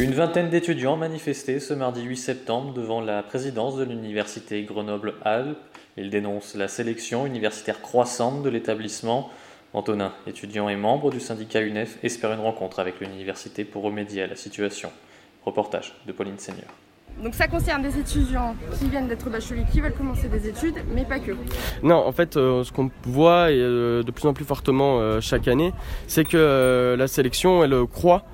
Une vingtaine d'étudiants manifestaient ce mardi 8 septembre devant la présidence de l'université Grenoble-Alpes. Ils dénoncent la sélection universitaire croissante de l'établissement. Antonin, étudiant et membre du syndicat UNEF, espère une rencontre avec l'université pour remédier à la situation. Reportage de Pauline Seigneur. Donc ça concerne des étudiants qui viennent d'être bacheliers, qui veulent commencer des études, mais pas que. Non, en fait, euh, ce qu'on voit euh, de plus en plus fortement euh, chaque année, c'est que la sélection, elle croît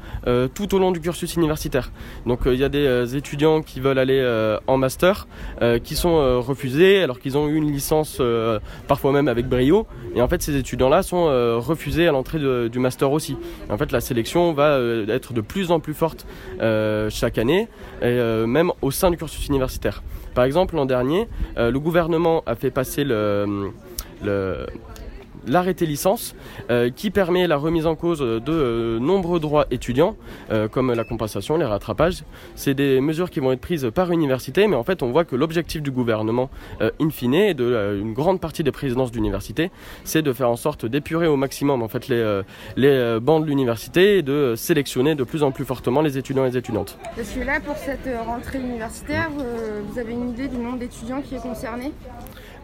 tout au long du cursus universitaire. Donc il y a des étudiants qui veulent aller en master, qui sont refusés alors qu'ils ont eu une licence parfois même avec brio. Et en fait, ces étudiants-là sont refusés à l'entrée du master aussi. En fait, la sélection va être de plus en plus forte chaque année, et euh, au sein du cursus universitaire. Par exemple, l'an dernier, euh, le gouvernement a fait passer le- l'arrêté licence euh, qui permet la remise en cause de euh, nombreux droits étudiants euh, comme la compensation, les rattrapages. C'est des mesures qui vont être prises par université mais en fait on voit que l'objectif du gouvernement in fine et de une grande partie des présidences d'université c'est de faire en sorte d'épurer au maximum en fait les, les bancs de l'université et de sélectionner de plus en plus fortement les étudiants et les étudiantes. Parce que là, pour cette rentrée universitaire, vous avez une idée du nombre d'étudiants qui est concerné?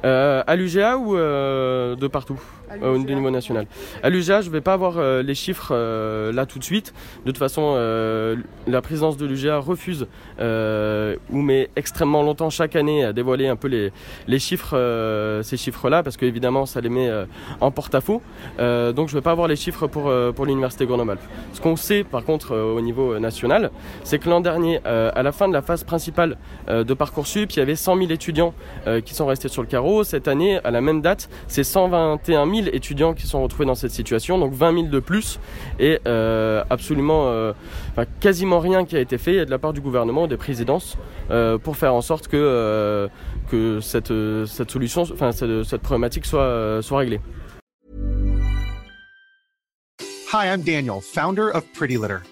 Euh, à l'UGA ou euh, de partout? À au niveau national. À l'UGA, je vais pas avoir euh, les chiffres euh, là tout de suite. De toute façon, euh, la présidence de l'UGA refuse euh, ou met extrêmement longtemps chaque année à dévoiler un peu les, les chiffres, euh, ces chiffres-là, parce qu'évidemment, ça les met euh, en porte-à-faux. Euh, donc, je vais pas avoir les chiffres pour euh, pour l'université Grenoble-Alpes. Ce qu'on sait, par contre, euh, au niveau national, c'est que l'an dernier, euh, à la fin de la phase principale euh, de parcoursup, il y avait 100 000 étudiants euh, qui sont restés sur le carreau. Cette année, à la même date, c'est 121 000 étudiants qui sont retrouvés dans cette situation, donc 20 000 de plus, et euh, absolument, euh, quasiment rien qui a été fait de la part du gouvernement, des présidences, euh, pour faire en sorte que cette solution, enfin cette, problématique soit soit réglée. Hi, I'm Daniel, founder of Pretty Litter.